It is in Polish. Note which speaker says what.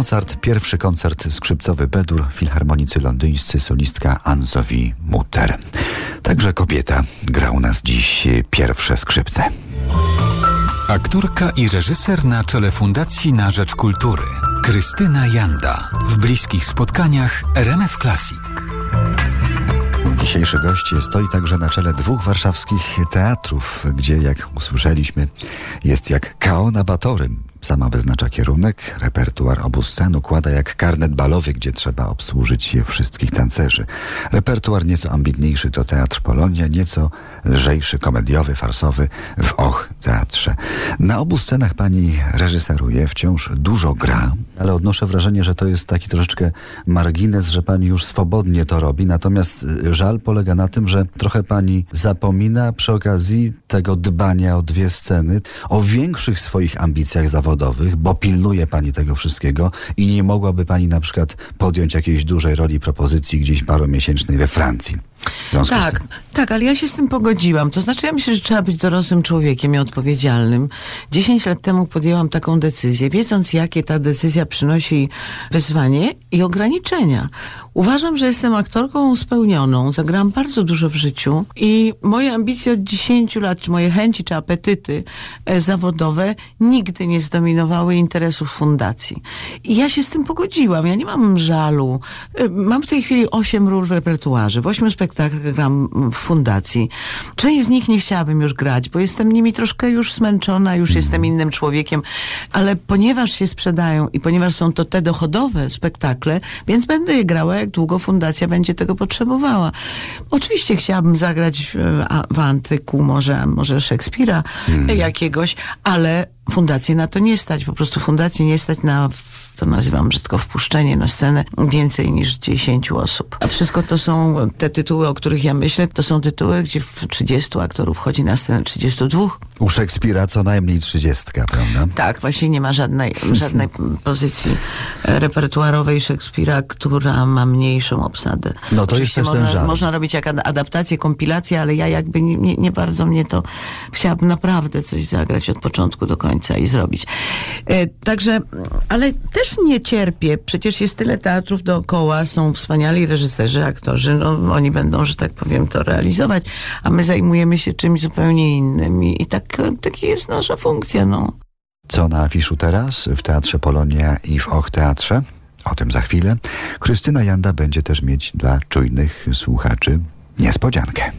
Speaker 1: Mozart, pierwszy koncert skrzypcowy Bedur, filharmonicy londyńscy, solistka Anzowi Mutter. Także kobieta gra u nas dziś pierwsze skrzypce.
Speaker 2: Aktorka i reżyser na czele Fundacji na Rzecz Kultury. Krystyna Janda. W bliskich spotkaniach RMF Classic.
Speaker 1: Dzisiejszy gość stoi także na czele dwóch warszawskich teatrów, gdzie, jak usłyszeliśmy, jest jak kao na batorym. Sama wyznacza kierunek, repertuar obu scen układa jak karnet balowy, gdzie trzeba obsłużyć wszystkich tancerzy. Repertuar nieco ambitniejszy to Teatr Polonia, nieco lżejszy, komediowy, farsowy w Och Teatrze. Na obu scenach pani reżyseruje, wciąż dużo gra, ale odnoszę wrażenie, że to jest taki troszeczkę margines, że pani już swobodnie to robi, natomiast y, żal polega na tym, że trochę pani zapomina przy okazji tego dbania o dwie sceny, o większych swoich ambicjach zawodowych, bo pilnuje pani tego wszystkiego i nie mogłaby pani na przykład podjąć jakiejś dużej roli propozycji gdzieś paromiesięcznej we Francji.
Speaker 3: Tak, tak, ale ja się z tym pogodziłam. To znaczy, ja myślę, że trzeba być dorosłym człowiekiem i odpowiedzialnym. Dziesięć lat temu podjęłam taką decyzję, wiedząc, jakie ta decyzja przynosi wyzwanie i ograniczenia. Uważam, że jestem aktorką spełnioną. Zagrałam bardzo dużo w życiu i moje ambicje od dziesięciu lat, czy moje chęci, czy apetyty e, zawodowe nigdy nie zdominowały interesów fundacji. I ja się z tym pogodziłam. Ja nie mam żalu. E, mam w tej chwili osiem ról w repertuarze. W ośmiu spektaklach spektakl gram w fundacji. Część z nich nie chciałabym już grać, bo jestem nimi troszkę już zmęczona, już jestem innym człowiekiem, ale ponieważ się sprzedają i ponieważ są to te dochodowe spektakle, więc będę je grała, jak długo fundacja będzie tego potrzebowała. Oczywiście chciałabym zagrać w, w antyku, może, może Szekspira hmm. jakiegoś, ale fundację na to nie stać. Po prostu fundację nie stać na to nazywam brzydko wpuszczenie na scenę więcej niż 10 osób. A wszystko to są te tytuły, o których ja myślę, to są tytuły, gdzie w 30 aktorów wchodzi na scenę 32.
Speaker 1: U Szekspira co najmniej 30, prawda?
Speaker 3: Tak, właśnie nie ma żadnej, żadnej pozycji repertuarowej Szekspira, która ma mniejszą obsadę.
Speaker 1: No to Oczywiście jest też
Speaker 3: można, można robić jak adaptację, kompilację, ale ja jakby nie, nie, nie bardzo mnie to chciałabym naprawdę coś zagrać od początku do końca i zrobić. E, także, ale też też nie cierpię. Przecież jest tyle teatrów dookoła, są wspaniali reżyserzy, aktorzy. No, oni będą, że tak powiem, to realizować, a my zajmujemy się czymś zupełnie innym. I, tak, taka jest nasza funkcja. No.
Speaker 1: Co na afiszu teraz w Teatrze Polonia i w Och Teatrze? O tym za chwilę. Krystyna Janda będzie też mieć dla czujnych słuchaczy niespodziankę.